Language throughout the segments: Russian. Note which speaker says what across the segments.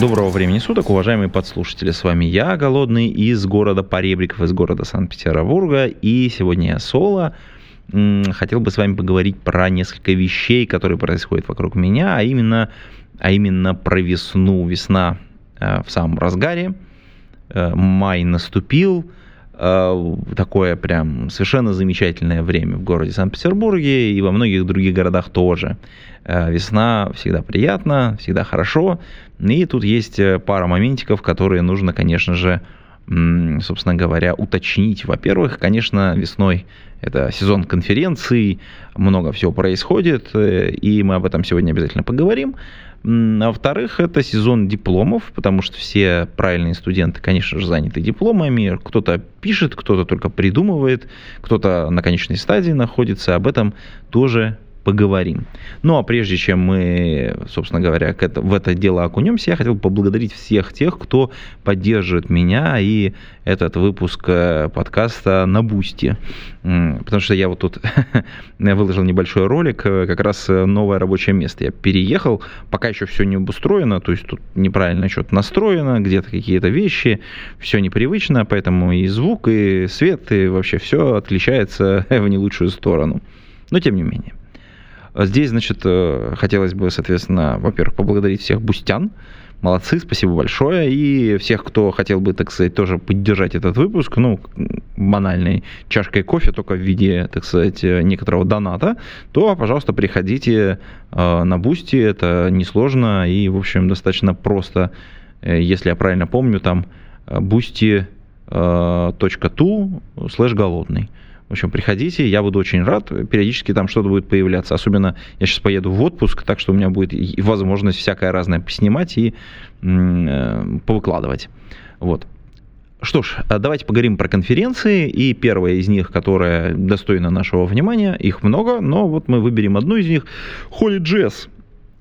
Speaker 1: Доброго времени суток, уважаемые подслушатели. С вами я, Голодный, из города Поребриков, из города Санкт-Петербурга. И сегодня я соло. Хотел бы с вами поговорить про несколько вещей, которые происходят вокруг меня, а именно, а именно про весну. Весна э, в самом разгаре. Э, Май наступил. Э, Такое прям совершенно замечательное время в городе Санкт-Петербурге и во многих других городах тоже. Э, Весна всегда приятно, всегда хорошо. И тут есть э, пара моментиков, которые нужно, конечно же, собственно говоря, уточнить. Во-первых, конечно, весной это сезон конференций, много всего происходит, и мы об этом сегодня обязательно поговорим. А во-вторых, это сезон дипломов, потому что все правильные студенты, конечно же, заняты дипломами. Кто-то пишет, кто-то только придумывает, кто-то на конечной стадии находится. Об этом тоже поговорим. Ну а прежде чем мы, собственно говоря, к это- в это дело окунемся, я хотел поблагодарить всех тех, кто поддерживает меня и этот выпуск э, подкаста на Бусти. Потому что я вот тут выложил небольшой ролик, э, как раз э, новое рабочее место. Я переехал, пока еще все не обустроено, то есть тут неправильно что-то настроено, где-то какие-то вещи, все непривычно, поэтому и звук, и свет, и вообще все отличается в не лучшую сторону. Но тем не менее. А Здесь, значит, э, хотелось бы, соответственно, во-первых, поблагодарить всех бустян. Молодцы, спасибо большое. И всех, кто хотел бы, так сказать, тоже поддержать этот выпуск, ну, банальной чашкой кофе, только в виде, так сказать, э, некоторого доната, то, пожалуйста, приходите э, на Бусти. Это несложно и, в общем, достаточно просто. Если я правильно помню, там boosty.to слэш golodnyj. В общем, приходите, я буду очень рад. Периодически там что-то будет появляться. Особенно я сейчас поеду в отпуск, так что у меня будет возможность всякое разное поснимать и э, повыкладывать. Вот. Что ж, а давайте поговорим про конференции. И первая из них, которая достойна нашего внимания, их много, но вот мы выберем одну из них. Holy Jazz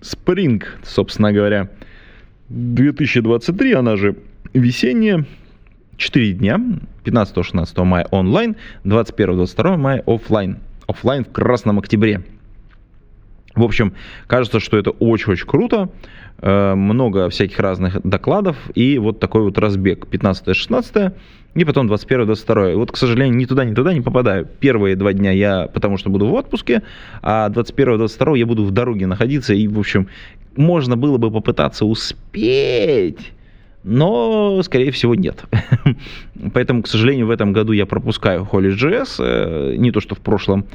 Speaker 1: Spring, собственно говоря, 2023, она же весенняя, 4 дня, 15-16 мая онлайн, 21-22 мая офлайн. Офлайн в Красном Октябре. В общем, кажется, что это очень-очень круто. Э, Много всяких разных докладов и вот такой вот разбег. 15-16 и потом 21-22. Вот, к сожалению, ни туда, ни туда не попадаю. Первые два дня я потому что буду в отпуске, а 21-22 я буду в дороге находиться. И, в общем, можно было бы попытаться успеть но, скорее всего, нет. Поэтому, к сожалению, в этом году я пропускаю Holy.js, э, не то что в прошлом,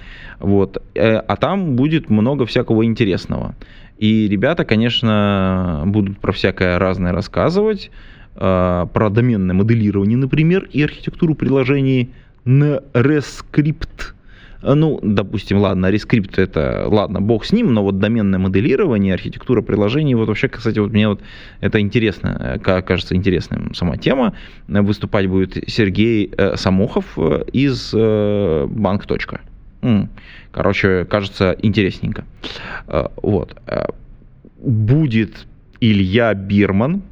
Speaker 1: вот, Э, а там будет много всякого интересного. И ребята, конечно, будут про всякое разное рассказывать, э, про доменное моделирование, например, и архитектуру приложений на RESCRIPT. Ну, допустим, ладно, рескрипт это, ладно, бог с ним, но вот доменное моделирование, архитектура приложений, вот вообще, кстати, вот мне вот это интересно, э, ка- кажется интересным сама тема. Выступать будет Сергей э, Самохов э, из банк. Короче, кажется интересненько. Вот. Будет Илья Бирман,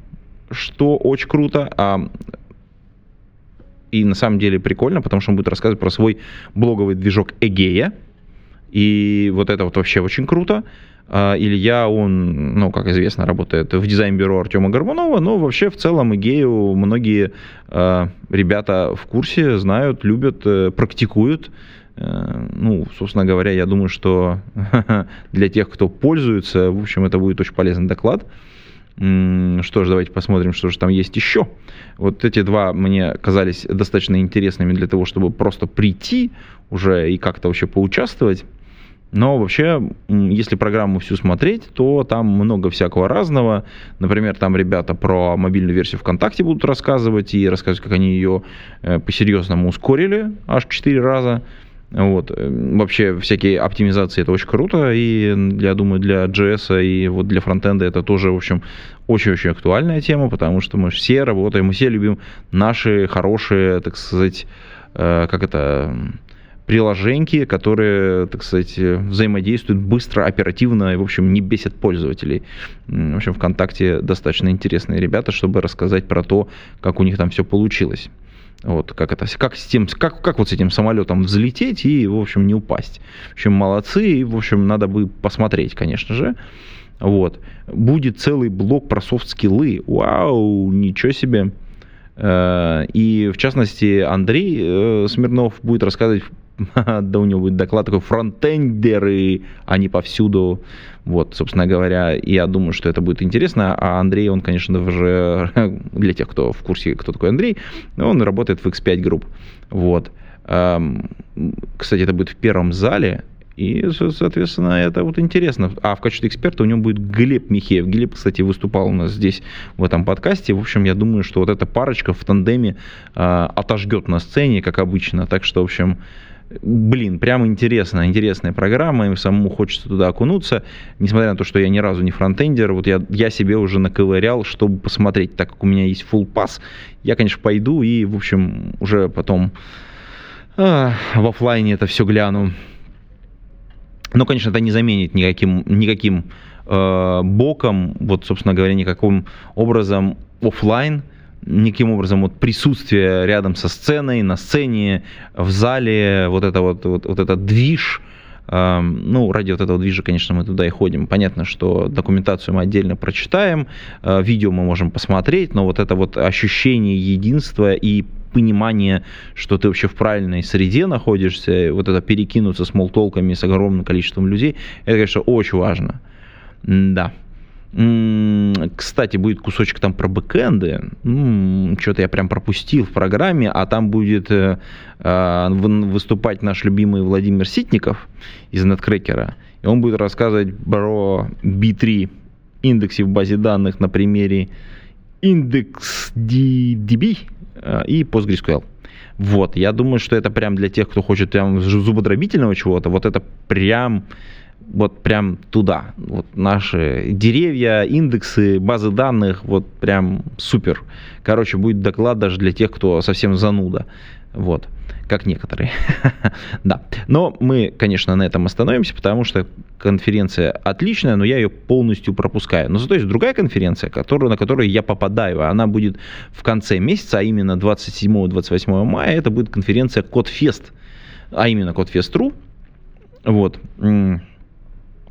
Speaker 1: что очень круто. А и на самом деле прикольно, потому что он будет рассказывать про свой блоговый движок Эгея. И вот это вот вообще очень круто. А, Илья, он, ну, как известно, работает в дизайн-бюро Артема Горбунова, но вообще в целом Игею многие э, ребята в курсе, знают, любят, э, практикуют. Э, ну, собственно говоря, я думаю, что для тех, кто пользуется, в общем, это будет очень полезный доклад. Что ж, давайте посмотрим, что же там есть еще. Вот эти два мне казались достаточно интересными для того, чтобы просто прийти уже и как-то вообще поучаствовать. Но вообще, если программу всю смотреть, то там много всякого разного. Например, там ребята про мобильную версию ВКонтакте будут рассказывать и рассказывать, как они ее э, по-серьезному ускорили аж 4 раза. Вот. э, Вообще всякие оптимизации это очень круто, и я думаю, для JS и вот для фронтенда это тоже, в общем, очень-очень актуальная тема, потому что мы все работаем, мы все любим наши хорошие, так сказать, как это, приложеньки, которые, так сказать, взаимодействуют быстро, оперативно и, в общем, не бесят пользователей. В общем, ВКонтакте достаточно интересные ребята, чтобы рассказать про то, как у них там все получилось. Вот, как это, как с тем, как, как вот с этим самолетом взлететь и, в общем, не упасть. В общем, молодцы, и, в общем, надо бы посмотреть, конечно же. Вот. Будет целый блок про софт-скиллы. Вау, ничего себе. Э, и, в частности, Андрей э, Смирнов будет рассказывать да, у него будет доклад такой фронтендеры, они повсюду. Вот, собственно говоря, я думаю, что это будет интересно. А Андрей, он, конечно же, для тех, кто в курсе, кто такой Андрей, он работает в X5 Group. Вот. Кстати, это будет в первом зале, и, соответственно, это вот интересно. А в качестве эксперта у него будет Глеб Михеев. Глеб, кстати, выступал у нас здесь в этом подкасте. В общем, я думаю, что вот эта парочка в тандеме э, отожгет на сцене, как обычно. Так что, в общем, блин, прям интересная, интересная программа, и самому хочется туда окунуться, несмотря на то, что я ни разу не фронтендер, вот я, я себе уже наковырял, чтобы посмотреть, так как у меня есть full pass, я, конечно, пойду и, в общем, уже потом а, в офлайне это все гляну. Но, конечно, это не заменит никаким, никаким э, боком, вот, собственно говоря, никаким образом офлайн, никаким образом вот присутствие рядом со сценой, на сцене, в зале, вот это вот, вот, вот этот движ, эм, ну, ради вот этого движа, конечно, мы туда и ходим. Понятно, что документацию мы отдельно прочитаем, э, видео мы можем посмотреть, но вот это вот ощущение единства и понимание, что ты вообще в правильной среде находишься, вот это перекинуться с молтолками с огромным количеством людей, это, конечно, очень важно. Да. Кстати, будет кусочек там про бэкэнды. Что-то я прям пропустил в программе, а там будет э, э, выступать наш любимый Владимир Ситников из Неткрекера. И он будет рассказывать про B3 индексе в базе данных на примере индекс DB э, и PostgreSQL. Вот, я думаю, что это прям для тех, кто хочет прям зубодробительного чего-то, вот это прям вот прям туда. Вот наши деревья, индексы, базы данных, вот прям супер. Короче, будет доклад даже для тех, кто совсем зануда. Вот, как некоторые. да. Но мы, конечно, на этом остановимся, потому что конференция отличная, но я ее полностью пропускаю. Но зато есть другая конференция, которую, на которую я попадаю. Она будет в конце месяца, а именно 27-28 мая. Это будет конференция Кодфест, а именно Кодфест.ру. Вот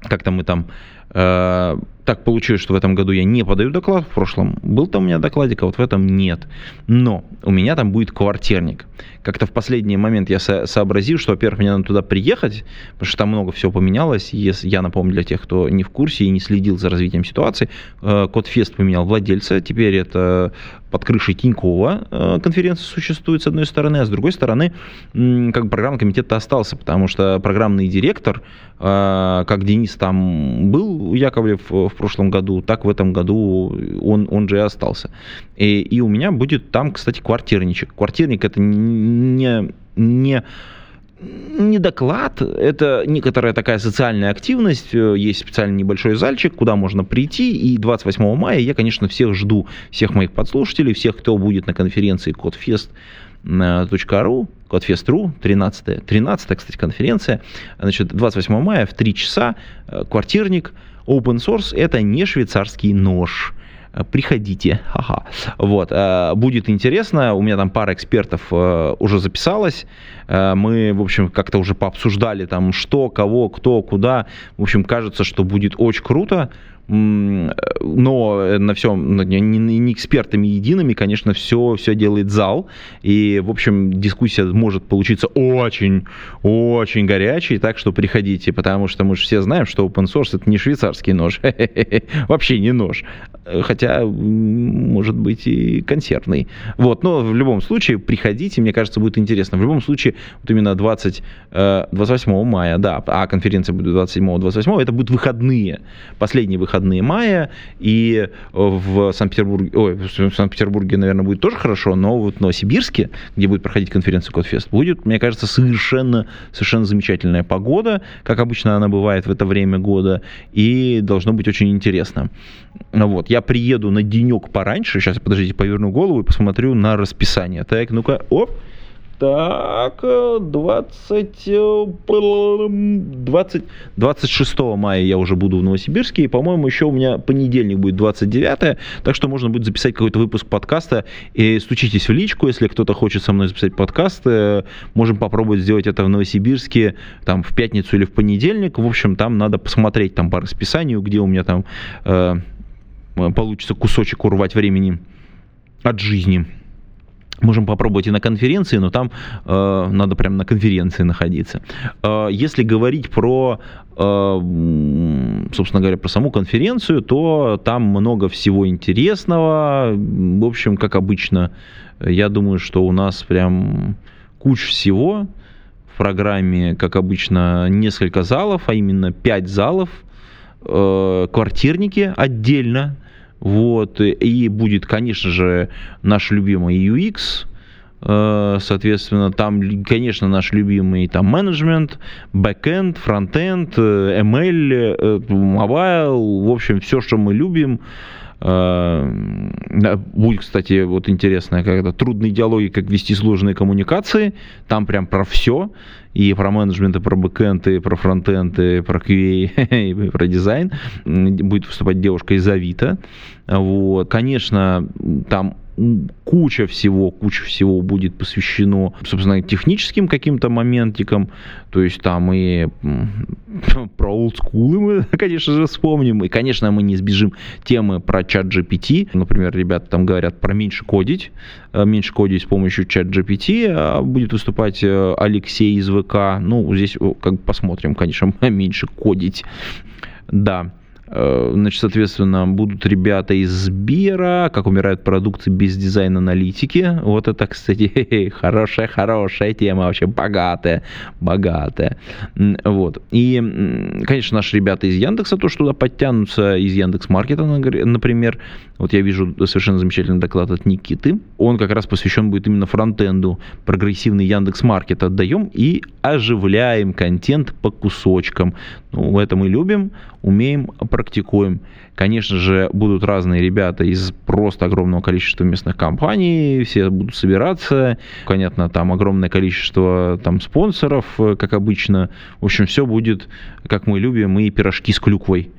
Speaker 1: как-то мы там так получилось, что в этом году я не подаю доклад, в прошлом был там у меня докладик, а вот в этом нет. Но у меня там будет квартирник. Как-то в последний момент я со- сообразил, что, во-первых, мне надо туда приехать, потому что там много всего поменялось. Если, я напомню для тех, кто не в курсе и не следил за развитием ситуации, э, Кодфест поменял владельца, теперь это под крышей Тинькова э, конференция существует с одной стороны, а с другой стороны как бы программный комитет остался, потому что программный директор, э, как Денис там был Яковлев в прошлом году, так в этом году он, он же и остался. И, и у меня будет там, кстати, квартирничек. Квартирник это не, не не доклад, это некоторая такая социальная активность, есть специальный небольшой зальчик, куда можно прийти, и 28 мая я, конечно, всех жду, всех моих подслушателей, всех, кто будет на конференции codefest.ru, codefest.ru, 13 13 кстати, конференция, значит, 28 мая в 3 часа, э, квартирник, open source это не швейцарский нож, приходите. Ага. Вот. Э, будет интересно. У меня там пара экспертов э, уже записалась. Э, мы, в общем, как-то уже пообсуждали там, что, кого, кто, куда. В общем, кажется, что будет очень круто но на всем, не, не экспертами едиными, конечно, все, все делает зал, и, в общем, дискуссия может получиться очень, очень горячей, так что приходите, потому что мы же все знаем, что open source это не швейцарский нож, вообще не нож, хотя, может быть, и консервный. Вот, но в любом случае, приходите, мне кажется, будет интересно. В любом случае, вот именно 20, 28 э, мая, да, а конференция будет 27-28, это будут выходные, последние выходные выходные мая, и в Санкт-Петербурге, ой, в Санкт-Петербурге, наверное, будет тоже хорошо, но вот в Новосибирске, где будет проходить конференция Кодфест, будет, мне кажется, совершенно, совершенно замечательная погода, как обычно она бывает в это время года, и должно быть очень интересно. Вот, я приеду на денек пораньше, сейчас, подождите, поверну голову и посмотрю на расписание. Так, ну-ка, оп, так, 20, 20, 26 мая я уже буду в Новосибирске, и, по-моему, еще у меня понедельник будет 29, так что можно будет записать какой-то выпуск подкаста, и стучитесь в личку, если кто-то хочет со мной записать подкаст, э, можем попробовать сделать это в Новосибирске, там, в пятницу или в понедельник, в общем, там надо посмотреть там по расписанию, где у меня там э, получится кусочек урвать времени от жизни. Можем попробовать и на конференции, но там э, надо прямо на конференции находиться. Э, если говорить про, э, собственно говоря, про саму конференцию, то там много всего интересного. В общем, как обычно, я думаю, что у нас прям куча всего. В программе, как обычно, несколько залов, а именно 5 залов. Э, квартирники отдельно вот, и будет, конечно же, наш любимый UX, э, соответственно, там, конечно, наш любимый там менеджмент, backend, frontend, э, ML, mobile, в общем, все, что мы любим. Будет, кстати, вот интересно, когда трудные диалоги, как вести сложные коммуникации, там прям про все и про менеджмент, и про backend, и про frontend, и про QA, и про дизайн. Будет выступать девушка из Авито. Вот. Конечно, там куча всего, куча всего будет посвящено, собственно, техническим каким-то моментикам, то есть там и про олдскулы мы, конечно же, вспомним, и, конечно, мы не избежим темы про чат GPT, например, ребята там говорят про меньше кодить, э, меньше кодить с помощью чат GPT, а будет выступать э, Алексей из ВК, ну, здесь как бы посмотрим, конечно, меньше кодить, да. Э, значит, соответственно, будут ребята из Сбера, как умирают продукты без дизайн-аналитики. Вот это, кстати, хорошая-хорошая тема, вообще богатая, богатая. Вот. И, конечно, наши ребята из Яндекса тоже туда подтянутся, из Яндекс Маркета, например. Вот я вижу совершенно замечательный доклад от Никиты. Он как раз посвящен будет именно фронтенду. Прогрессивный Яндекс Маркет отдаем и оживляем контент по кусочкам. Ну, это мы любим, умеем, практикуем. Конечно же, будут разные ребята из просто огромного количества местных компаний, все будут собираться. Понятно, там огромное количество там спонсоров, как обычно. В общем, все будет, как мы любим, и пирожки с клюквой.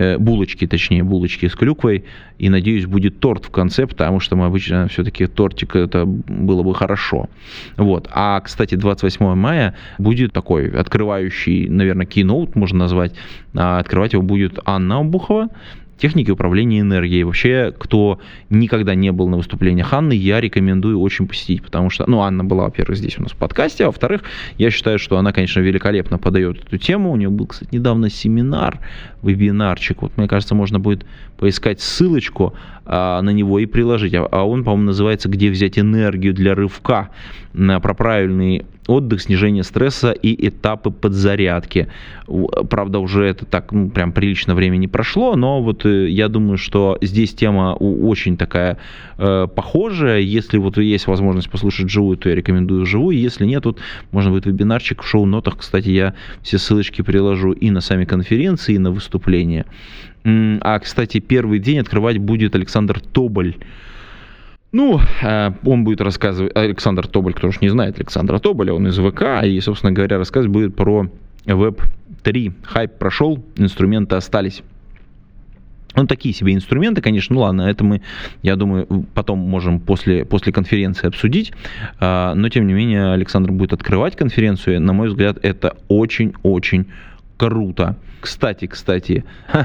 Speaker 1: Э, булочки, точнее, булочки с клюквой, и, надеюсь, будет торт в конце, потому что мы обычно все-таки тортик это было бы хорошо. Вот. А, кстати, 28 мая будет такой открывающий, наверное, кейноут можно назвать. А открывать его будет Анна Обухова, техники управления энергией. Вообще, кто никогда не был на выступлениях Анны, я рекомендую очень посетить, потому что, ну, Анна была, во-первых, здесь у нас в подкасте, а во-вторых, я считаю, что она, конечно, великолепно подает эту тему. У нее был, кстати, недавно семинар, вебинарчик. Вот, мне кажется, можно будет поискать ссылочку а, на него и приложить. А, а он, по-моему, называется «Где взять энергию для рывка?» про правильный отдых, снижение стресса и этапы подзарядки. Правда, уже это так, ну, прям прилично времени прошло, но вот э, я думаю, что здесь тема очень такая э, похожая. Если вот есть возможность послушать живую, то я рекомендую живую. Если нет, тут можно будет вебинарчик в шоу-нотах. Кстати, я все ссылочки приложу и на сами конференции, и на выступления. А, кстати, первый день открывать будет Александр Тоболь. Ну, э, он будет рассказывать, Александр Тоболь, кто же не знает Александра Тоболя, он из ВК, и, собственно говоря, рассказывать будет про Web 3. Хайп прошел, инструменты остались. Ну, такие себе инструменты, конечно, ну ладно, это мы, я думаю, потом можем после, после конференции обсудить, а, но тем не менее Александр будет открывать конференцию, на мой взгляд, это очень-очень круто. Кстати, кстати,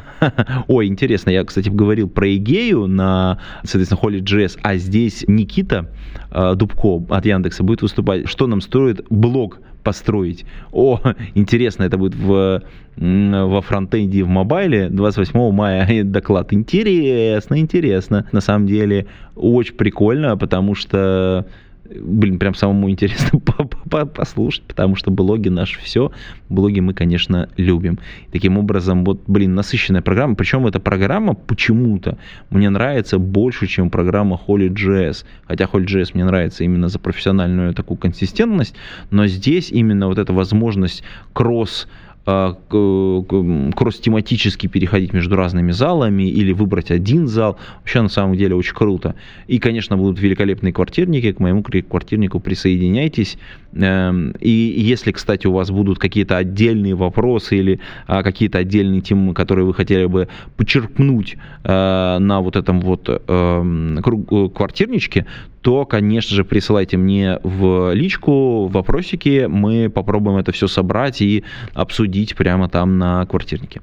Speaker 1: ой, интересно, я, кстати, говорил про Игею на, соответственно, Holy.js, а здесь Никита э, Дубко от Яндекса будет выступать. Что нам строит блог построить? О, интересно, это будет в, во фронтенде в мобайле 28 мая доклад. Интересно, интересно. На самом деле, очень прикольно, потому что блин, прям самому интересно послушать, потому что блоги наши все, блоги мы, конечно, любим. Таким образом, вот, блин, насыщенная программа, причем эта программа почему-то мне нравится больше, чем программа Holy.js, хотя Holy.js мне нравится именно за профессиональную такую консистентность, но здесь именно вот эта возможность кросс кросс-тематически переходить между разными залами или выбрать один зал. Вообще, на самом деле, очень круто. И, конечно, будут великолепные квартирники. К моему квартирнику присоединяйтесь. Эм, и если, кстати, у вас будут какие-то отдельные вопросы или а, какие-то отдельные темы, которые вы хотели бы подчеркнуть э, на вот этом вот эм, э, квартирничке, то, конечно же, присылайте мне в личку вопросики, мы попробуем это все собрать и обсудить прямо там на квартирнике.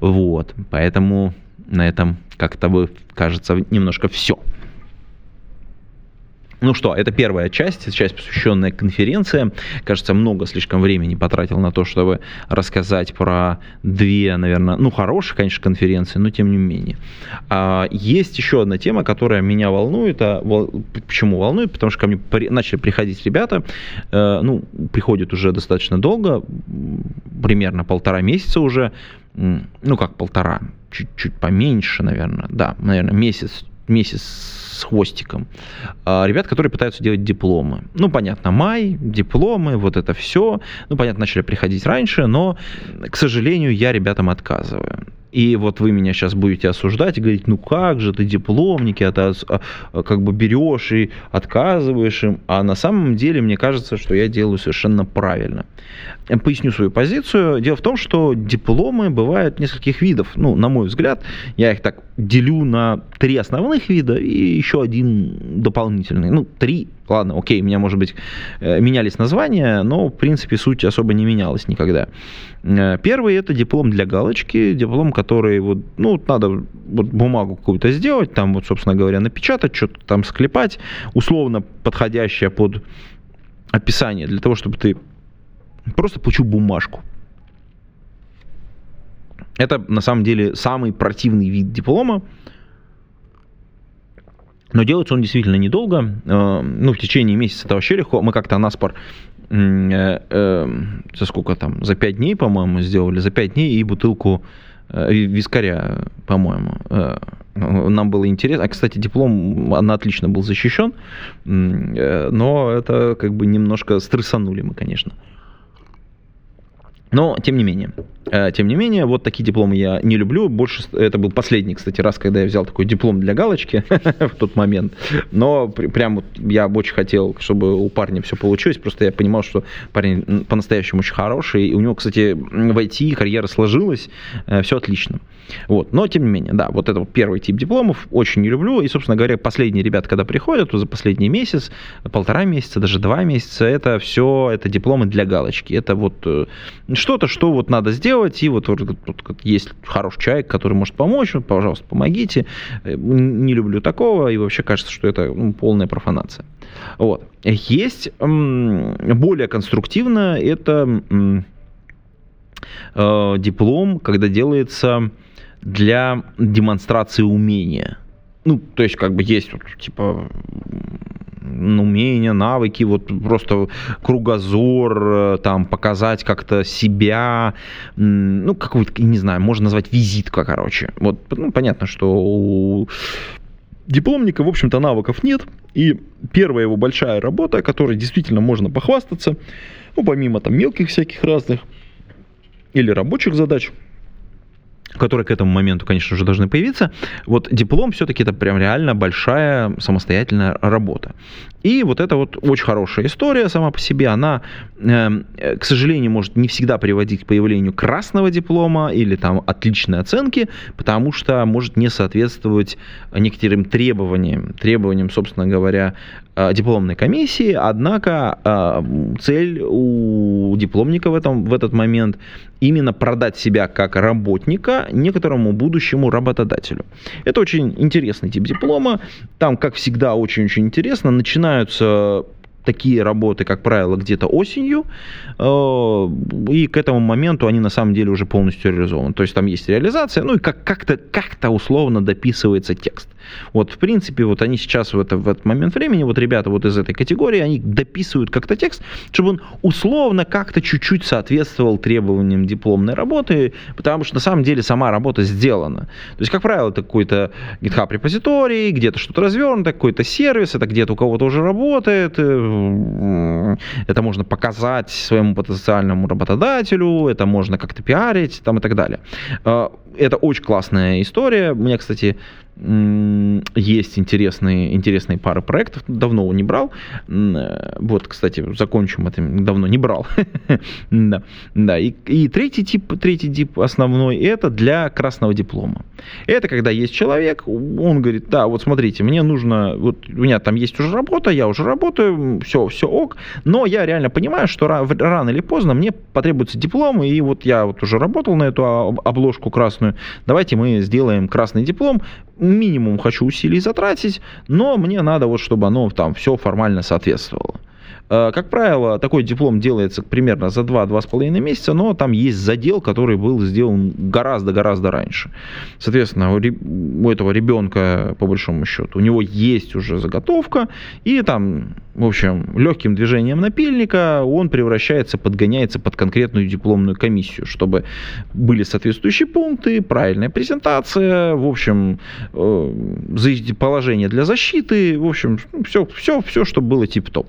Speaker 1: Вот, поэтому на этом как-то бы кажется немножко все. Ну что, это первая часть, часть, посвященная конференции. Кажется, много слишком времени потратил на то, чтобы рассказать про две, наверное, ну, хорошие, конечно, конференции, но тем не менее. А, есть еще одна тема, которая меня волнует. А, почему волнует? Потому что ко мне при, начали приходить ребята, э, ну, приходят уже достаточно долго, примерно полтора месяца уже, ну, как полтора, чуть-чуть поменьше, наверное, да, наверное, месяц, месяц с хвостиком. А, ребят, которые пытаются делать дипломы. Ну, понятно, май, дипломы, вот это все. Ну, понятно, начали приходить раньше, но, к сожалению, я ребятам отказываю. И вот вы меня сейчас будете осуждать и говорить, ну как же ты дипломники, а ты а, как бы берешь и отказываешь им. А на самом деле мне кажется, что я делаю совершенно правильно. Поясню свою позицию. Дело в том, что дипломы бывают нескольких видов. Ну, на мой взгляд, я их так делю на три основных вида и еще один дополнительный. Ну, три Ладно, окей, у меня, может быть, э, менялись названия, но, в принципе, суть особо не менялась никогда. Э, первый – это диплом для галочки, диплом, который, вот, ну, надо вот бумагу какую-то сделать, там, вот, собственно говоря, напечатать, что-то там склепать, условно подходящее под описание, для того, чтобы ты просто получил бумажку. Это, на самом деле, самый противный вид диплома – но делается он действительно недолго. Э, ну, в течение месяца это вообще легко. Мы как-то наспор э, э, за сколько там, за 5 дней, по-моему, сделали, за 5 дней и бутылку вискаря, по-моему. Нам было интересно. А, кстати, диплом, он отлично был защищен, но это как бы немножко стрессанули мы, конечно. Но, тем не менее, э, тем не менее, вот такие дипломы я не люблю. Больше, это был последний, кстати, раз, когда я взял такой диплом для галочки в тот момент. Но прям вот я очень хотел, чтобы у парня все получилось. Просто я понимал, что парень по-настоящему очень хороший. И у него, кстати, в IT карьера сложилась. Э, все отлично. Вот. Но, тем не менее, да, вот это первый тип дипломов очень не люблю. И, собственно говоря, последние ребята, когда приходят, за последний месяц, полтора месяца, даже два месяца, это все, это дипломы для галочки. Это вот э, что-то, что вот надо сделать, и вот, вот, есть хороший человек, который может помочь, пожалуйста, помогите. Э, не люблю такого, и вообще кажется, что это ну, полная профанация. Вот. Есть более конструктивно, это э, диплом, когда делается для демонстрации умения. Ну, то есть, как бы есть вот, типа, умения, навыки, вот просто кругозор, э, там, показать как-то себя, ну, какую-то, не знаю, можно назвать визитка, короче. Вот, ну, понятно, что у дипломника, в общем-то, навыков нет, и первая его большая работа, которой действительно можно похвастаться, ну, помимо там мелких всяких разных или рабочих задач – которые к этому моменту, конечно же, должны появиться, вот диплом все-таки это прям реально большая самостоятельная работа. И вот это вот очень хорошая история сама по себе, она, эм, э, к сожалению, может не всегда приводить к появлению красного диплома или там отличной оценки, потому что может не соответствовать некоторым требованиям, требованиям, собственно говоря, э, дипломной комиссии, однако э, цель у дипломника в, этом, в этот момент именно продать себя как работника некоторому будущему работодателю. Это очень интересный тип диплома, там, как всегда, очень-очень интересно, начиная начинаются такие работы, как правило, где-то осенью, э, и к этому моменту они на самом деле уже полностью реализованы. То есть там есть реализация, ну и как- как-то как условно дописывается текст. Вот, в принципе, вот они сейчас в, это, в этот момент времени, вот ребята вот из этой категории, они дописывают как-то текст, чтобы он условно как-то чуть-чуть соответствовал требованиям дипломной работы, потому что на самом деле сама работа сделана. То есть, как правило, это какой-то GitHub репозиторий, где-то что-то развернуто, какой-то сервис, это где-то у кого-то уже работает, э, это можно показать своему потенциальному работодателю, это можно как-то пиарить там и так далее. Это очень классная история. У меня, кстати, есть интересные, интересные пары проектов. Давно не брал. Э, вот, кстати, закончим это. Давно не брал. да. да. И, и третий тип, третий тип основной, это для красного диплома. Это когда есть человек, он говорит, да, вот смотрите, мне нужно, вот у меня там есть уже работа, я уже работаю, все, все ок, но я реально понимаю, что рано или поздно мне потребуется диплом, и вот я вот уже работал на эту обложку красную, давайте мы сделаем красный диплом, минимум хочу усилий затратить, но мне надо вот, чтобы оно там все формально соответствовало. Э, как правило, такой диплом делается примерно за 2-2,5 месяца, но там есть задел, который был сделан гораздо-гораздо раньше. Соответственно, у этого ребенка, по большому счету, у него есть уже заготовка, и там, в общем, легким движением напильника он превращается, подгоняется под конкретную дипломную комиссию, чтобы были соответствующие пункты, правильная презентация, в общем, э, положение для защиты, в общем, все, все, все, чтобы было тип-топ.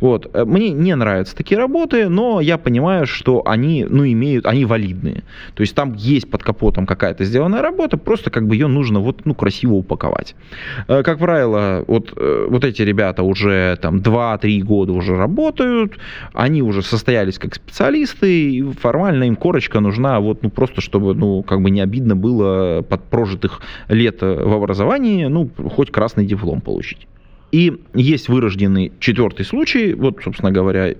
Speaker 1: Вот. Э, мне не нравятся такие работы, но я понимаю, что они, ну, имеют, они валидные. То есть там есть под капотом какая-то сделанная работа, просто как бы ее нужно вот, ну, красиво упаковать. Э, как правило, вот, вот эти ребята уже там 2-3 года уже работают, они уже состоялись как специалисты, и формально им корочка нужна вот, ну, просто чтобы, ну, как бы не обидно было под прожитых лет в образовании, ну, хоть красный диплом получить. И есть вырожденный четвертый случай, вот, собственно говоря,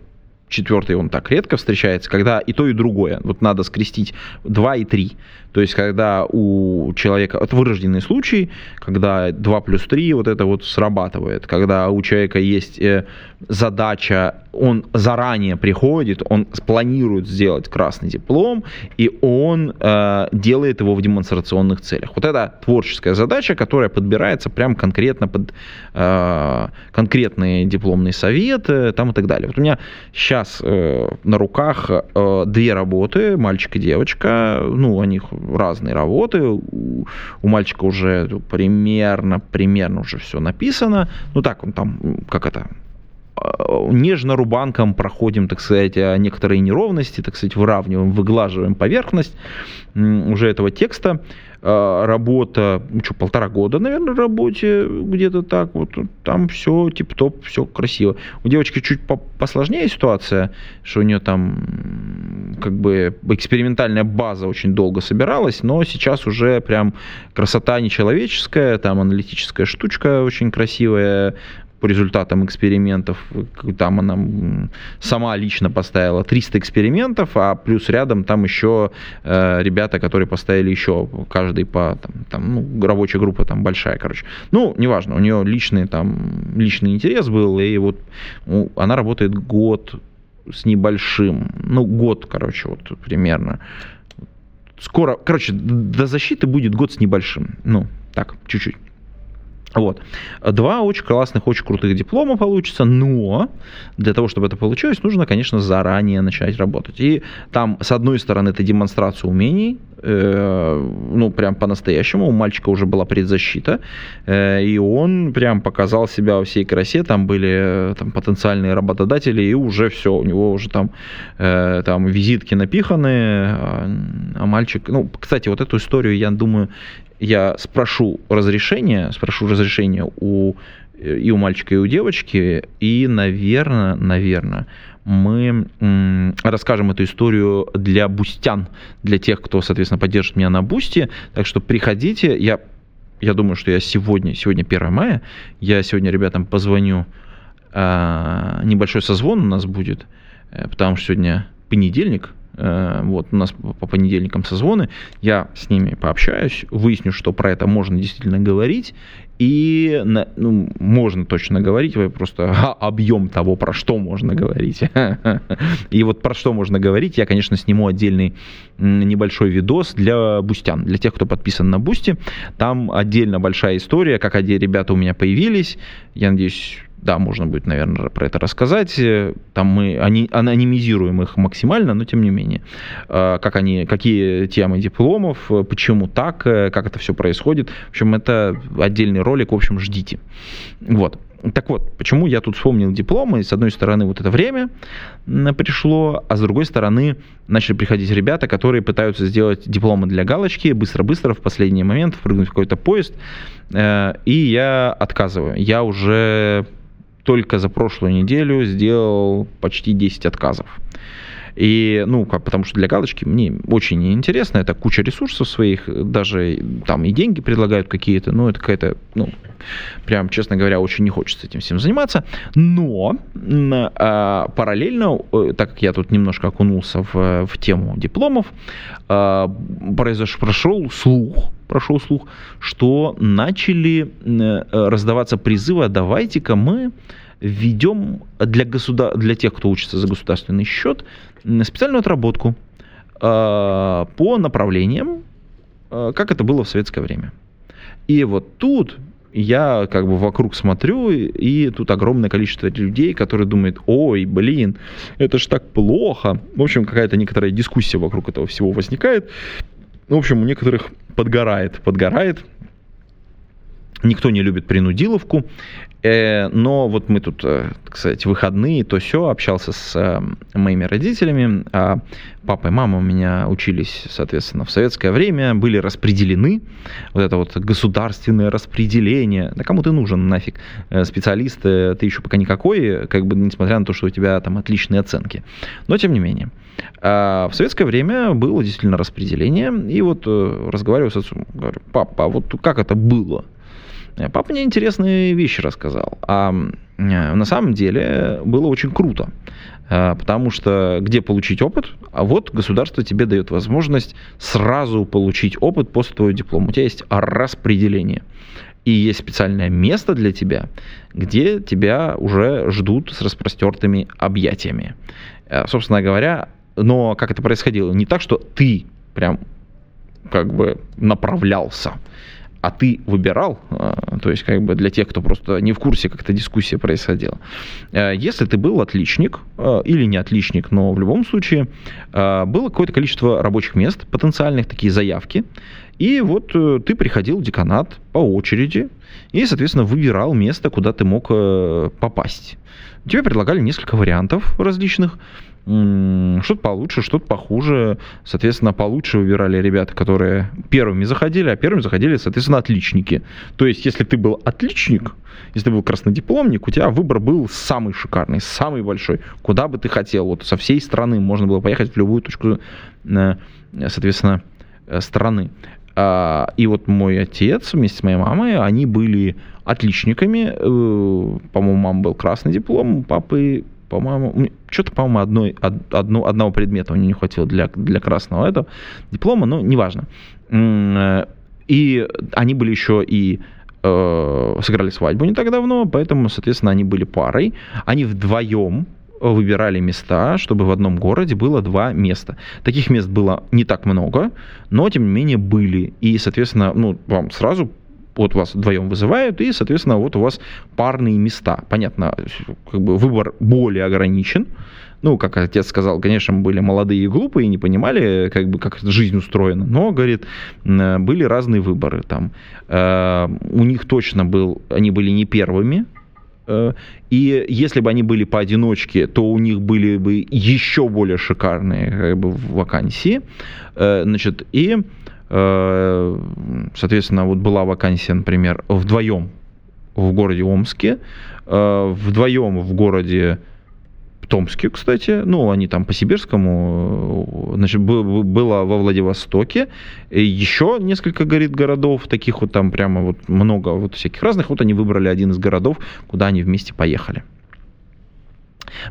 Speaker 1: четвертый он так редко встречается, когда и то, и другое. Вот надо скрестить 2 и 3. То есть, когда у человека... Это вырожденный случай, когда 2 плюс 3 вот это вот срабатывает. Когда у человека есть э, задача, он заранее приходит, он планирует сделать красный диплом, и он э, делает его в демонстрационных целях. Вот это творческая задача, которая подбирается прям конкретно под э, конкретные дипломные советы там и так далее. Вот у меня сейчас э, на руках э, две работы, мальчик и девочка, ну, у них разные работы. У, у мальчика уже примерно, примерно уже все написано. Ну так, он там, как это, нежно рубанком проходим, так сказать, некоторые неровности, так сказать, выравниваем, выглаживаем поверхность уже этого текста. А, работа, ну что, полтора года, наверное, работе, где-то так вот, там все тип-топ, все красиво. У девочки чуть посложнее ситуация, что у нее там как бы экспериментальная база очень долго собиралась, но сейчас уже прям красота нечеловеческая, там аналитическая штучка очень красивая, по результатам экспериментов, там она сама лично поставила 300 экспериментов, а плюс рядом там еще э, ребята, которые поставили еще каждый по, там, там, ну, рабочая группа там большая, короче. Ну, неважно, у нее личный там, личный интерес был, и вот ну, она работает год с небольшим, ну, год, короче, вот примерно. Скоро, короче, до защиты будет год с небольшим, ну, так, чуть-чуть. Вот. Два очень классных, очень крутых диплома получится, но для того, чтобы это получилось, нужно, конечно, заранее начать работать. И там, с одной стороны, это демонстрация умений, ну, прям по-настоящему. У мальчика уже была предзащита, э, и он прям показал себя во всей красе. Там были э, там, потенциальные работодатели, и уже все, у него уже там, э, там визитки напиханы, а, а мальчик... Ну, кстати, вот эту историю, я думаю, я спрошу разрешение, спрошу разрешение у и у мальчика, и у девочки, и, наверное, наверное, мы расскажем эту историю для бустян, для тех, кто, соответственно, поддержит меня на бусте. Так что приходите, я, я думаю, что я сегодня, сегодня 1 мая, я сегодня ребятам позвоню, а, небольшой созвон у нас будет, э, потому что сегодня понедельник, Э, вот, у нас по понедельникам созвоны, я с ними пообщаюсь, выясню, что про это можно действительно говорить, и ну, можно точно говорить, просто объем того, про что можно говорить. И вот про что можно говорить, я, конечно, сниму отдельный небольшой видос для бустян, для тех, кто подписан на Boosty. Там отдельно большая история, как одни ребята у меня появились. Я надеюсь, да, можно будет, наверное, про это рассказать. Там мы они, анонимизируем их максимально, но тем не менее. А, как они, какие темы дипломов, почему так, как это все происходит. В общем, это отдельный ролик, в общем, ждите. Вот. Так вот, почему я тут вспомнил дипломы? С одной стороны, вот это время пришло, а с другой стороны, начали приходить ребята, которые пытаются сделать дипломы для галочки, быстро-быстро, в последний момент, впрыгнуть в какой-то поезд, э, и я отказываю. Я уже только за прошлую неделю сделал почти 10 отказов. И, ну, как, потому что для галочки мне очень интересно, это куча ресурсов своих, даже там и деньги предлагают какие-то, ну, это какая-то, ну, прям, честно говоря, очень не хочется этим всем заниматься. Но э, параллельно, э, так как я тут немножко окунулся в, в тему дипломов, э, произош, прошел слух, прошел слух, что начали э, раздаваться призывы, а давайте-ка мы введем для, государ... для тех, кто учится за государственный счет, специальную отработку э, по направлениям, э, как это было в советское время. И вот тут я как бы вокруг смотрю, и тут огромное количество людей, которые думают, ой, блин, это ж так плохо. В общем, какая-то некоторая дискуссия вокруг этого всего возникает. В общем, у некоторых подгорает, подгорает. Никто не любит принудиловку. Э, но вот мы тут, э, кстати, выходные, то все, общался с э, моими родителями. А папа и мама у меня учились, соответственно, в советское время, были распределены. Вот это вот государственное распределение. Да кому ты нужен нафиг? Специалист ты еще пока никакой, как бы несмотря на то, что у тебя там отличные оценки. Но тем не менее. А в советское время было действительно распределение. И вот разговариваю с отцом, говорю, папа, а вот как это было? Э, папа мне интересные вещи рассказал. А э, на самом деле было очень круто. Э, потому что где получить опыт? А вот государство тебе дает возможность сразу получить опыт после твоего диплома. У тебя есть распределение. И есть специальное место для тебя, где тебя уже ждут с распростертыми объятиями. Собственно говоря, но как это происходило? Не так, что ты прям как бы направлялся а ты выбирал, а, то есть как бы для тех, кто просто не в курсе, как эта дискуссия происходила. Э, если ты был отличник э, или не отличник, но в любом случае э, было какое-то количество рабочих мест, потенциальных такие заявки, и вот ты приходил в деканат по очереди и, соответственно, выбирал место, куда ты мог попасть. Тебе предлагали несколько вариантов различных что-то получше, что-то похуже. Соответственно, получше выбирали ребята, которые первыми заходили, а первыми заходили, соответственно, отличники. То есть, если ты был отличник, если ты был краснодипломник, у тебя выбор был самый шикарный, самый большой. Куда бы ты хотел. Вот со всей страны можно было поехать в любую точку, э, соответственно, э, страны. А, и вот мой отец вместе с моей мамой, они были отличниками. Э, по-моему, мама был красный диплом, папы по-моему, что-то, по-моему, одной, одну, одного предмета у нее не хватило для, для красного этого диплома, но неважно. Э, и они были еще и э, сыграли свадьбу не так давно, поэтому, соответственно, они были парой. Они вдвоем выбирали места, чтобы в одном городе было два места. Таких мест было не так много, но, тем не менее, были. И, соответственно, ну, вам сразу вот вас вдвоем вызывают, и, соответственно, вот у вас парные места. Понятно, как бы выбор более ограничен. Ну, как отец сказал, конечно, были молодые и глупые, и не понимали, как бы, как жизнь устроена. Но, говорит, были разные выборы. Там, э, у них точно был, они были не первыми, э, и если бы они были поодиночке, то у них были бы еще более шикарные как бы, вакансии. Э, значит, и соответственно, вот была вакансия, например, вдвоем в городе Омске, э, вдвоем в городе Томске, кстати, ну, они там по Сибирскому, э, значит, было во Владивостоке, еще несколько, говорит, городов, таких вот там прямо вот много вот всяких разных, вот они выбрали один из городов, куда они вместе поехали.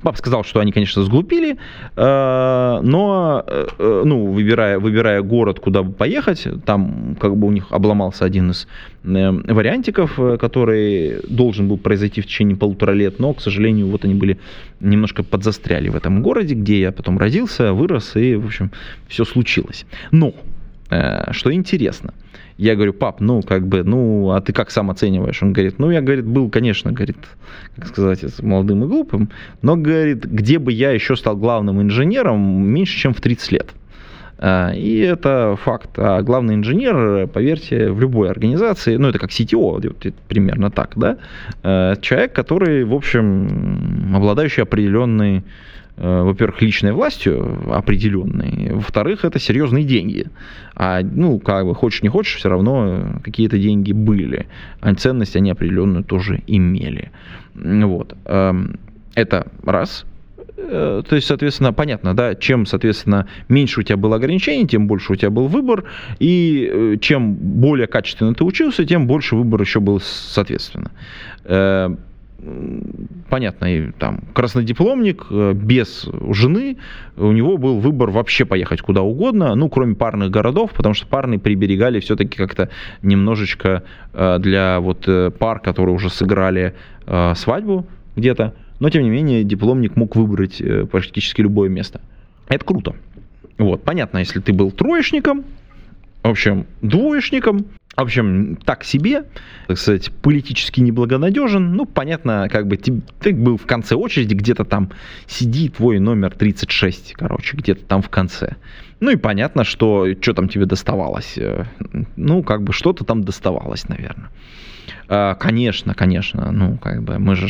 Speaker 1: Папа сказал, что они, конечно, сглупили, э, но, э, ну, выбирая, выбирая город, куда бы поехать, там как бы у них обломался один из э, вариантиков, который должен был произойти в течение полутора лет, но, к сожалению, вот они были немножко подзастряли в этом городе, где я потом родился, вырос, и, в общем, все случилось. Но, что интересно – я говорю, пап, ну, как бы, ну, а ты как сам оцениваешь? Он говорит, ну, я, говорит, был, конечно, говорит, как сказать, молодым и глупым, но, говорит, где бы я еще стал главным инженером меньше, чем в 30 лет. А, и это факт. А главный инженер, поверьте, в любой организации, ну это как CTO, примерно так, да, э, человек, который, в общем, обладающий определенной во-первых, личной властью определенной, во-вторых, это серьезные деньги. А, ну, как бы, хочешь не хочешь, все равно какие-то деньги были. А ценность они определенную тоже имели. Вот. Эм, это раз. Э, то есть, соответственно, понятно, да, чем, соответственно, меньше у тебя было ограничений, тем больше у тебя был выбор, и э, чем более качественно ты учился, тем больше выбор еще был, соответственно. Э, понятно, и там краснодипломник без жены, у него был выбор вообще поехать куда угодно, ну, кроме парных городов, потому что парные приберегали все-таки как-то немножечко для вот пар, которые уже сыграли свадьбу где-то, но тем не менее дипломник мог выбрать э, практически любое место. Это круто. Вот, понятно, если ты был троечником, в общем, двоечником, в общем, так себе, так сказать, политически неблагонадежен. Ну, понятно, как бы ты, ты был в конце очереди, где-то там сидит твой номер 36, короче, где-то там в конце. Ну и понятно, что что там тебе доставалось. Э, ну, как бы что-то там доставалось, наверное. А, конечно, конечно, ну, как бы мы же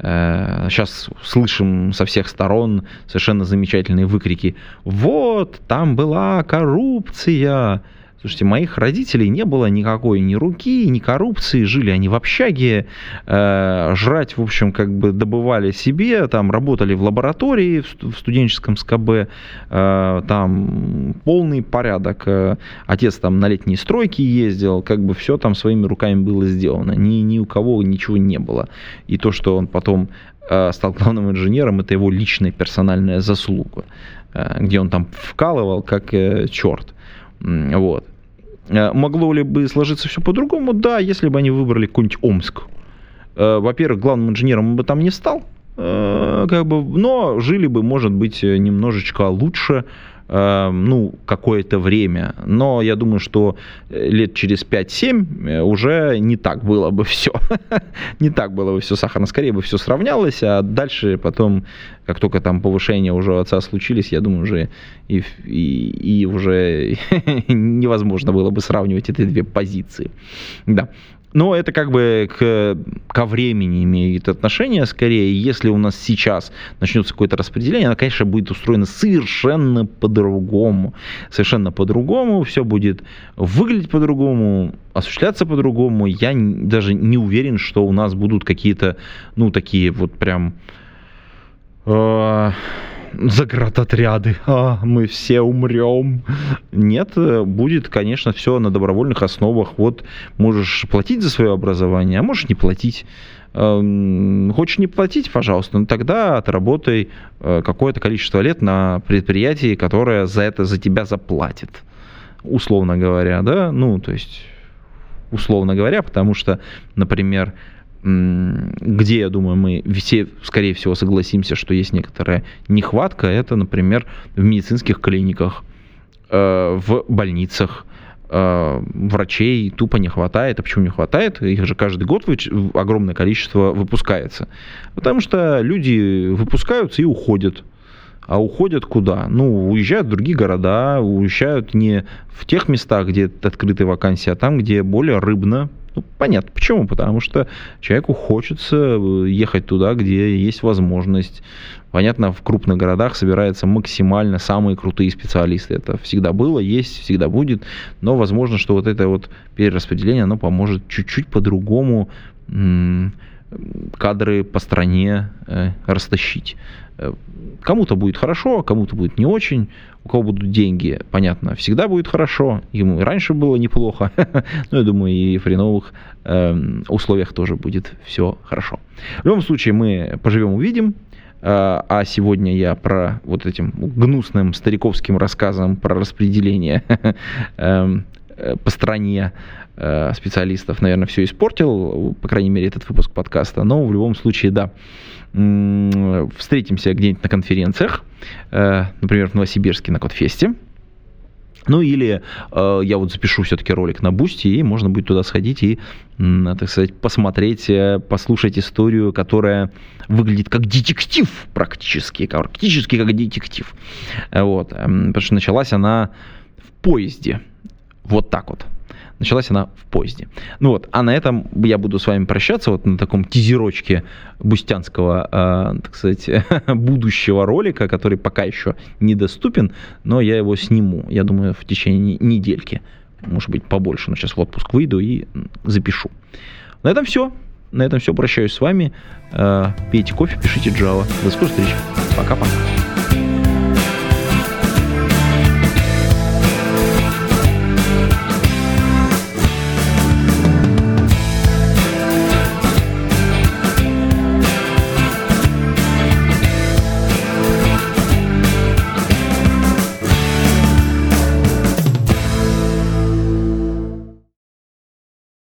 Speaker 1: сейчас э, слышим со всех сторон совершенно замечательные выкрики. Вот, там была коррупция, Слушайте, моих родителей не было никакой ни руки, ни коррупции, жили они в общаге, э, жрать, в общем, как бы добывали себе, там работали в лаборатории в, в студенческом СКБ, э, там полный порядок. Э, отец там на летние стройки ездил, как бы все там своими руками было сделано, ни, ни у кого ничего не было. И то, что он потом э, стал главным инженером, это его личная персональная заслуга, э, где он там вкалывал как э, черт. Вот. Э, могло ли бы сложиться все по-другому? Да, если бы они выбрали какой-нибудь Омск. Э, во-первых, главным инженером он бы там не стал, э, как бы, но жили бы, может быть, немножечко лучше, ну, какое-то время. Но я думаю, что э, лет через 5-7 э, уже не так было бы все. не так было бы все сахарно. Скорее бы все сравнялось, а дальше потом, как только там повышения уже отца случились, я думаю, уже и, и, и уже невозможно было бы сравнивать эти две позиции. Да. Но это как бы к, ко времени имеет отношение скорее. Если у нас сейчас начнется какое-то распределение, оно, конечно, будет устроено совершенно по-другому. Совершенно по-другому. Все будет выглядеть по-другому, осуществляться по-другому. Я даже не уверен, что у нас будут какие-то, ну, такие вот прям... Э- заградотряды, а, мы все умрем. Нет, будет, конечно, все на добровольных основах. Вот можешь платить за свое образование, а можешь не платить. Эм, хочешь не платить, пожалуйста, но тогда отработай э, какое-то количество лет на предприятии, которое за это за тебя заплатит. Условно говоря, да, ну, то есть условно говоря, потому что, например, где, я думаю, мы все, скорее всего, согласимся, что есть некоторая нехватка, это, например, в медицинских клиниках, э, в больницах, э, врачей тупо не хватает. А почему не хватает? Их же каждый год огромное количество выпускается. Потому что люди выпускаются и уходят. А уходят куда? Ну, уезжают в другие города, уезжают не в тех местах, где открыты вакансии, а там, где более рыбно, ну, понятно, почему? Потому что человеку хочется э, ехать туда, где есть возможность. Понятно, в крупных городах собираются максимально самые крутые специалисты. Это всегда было, есть, всегда будет. Но возможно, что вот это вот перераспределение, оно поможет чуть-чуть по-другому кадры по стране э, растащить. Э, кому-то будет хорошо, кому-то будет не очень. У кого будут деньги, понятно, всегда будет хорошо. Ему и раньше было неплохо. Но я думаю, и при новых э, условиях тоже будет все хорошо. В любом случае, мы поживем, увидим. Э, а сегодня я про вот этим гнусным стариковским рассказом про распределение эм, э, по стране специалистов, наверное, все испортил, по крайней мере, этот выпуск подкаста. Но в любом случае, да, встретимся где-нибудь на конференциях, э, например, в Новосибирске на Кодфесте. Ну или э, я вот запишу все-таки ролик на Boosty, и можно будет туда сходить и, м, так сказать, посмотреть, э, послушать историю, которая выглядит как детектив практически, практически как детектив. Э, Вот, потому что началась она в поезде. Вот так вот. Началась она в поезде. Ну вот, а на этом я буду с вами прощаться, вот на таком тизерочке бустянского, э, так сказать, будущего ролика, который пока еще недоступен, но я его сниму, я думаю, в течение не- недельки. Может быть, побольше, но сейчас в отпуск выйду и запишу. На этом все. На этом все. Прощаюсь с вами. Э, Пейте кофе, пишите Java. До скорых встреч. Пока-пока.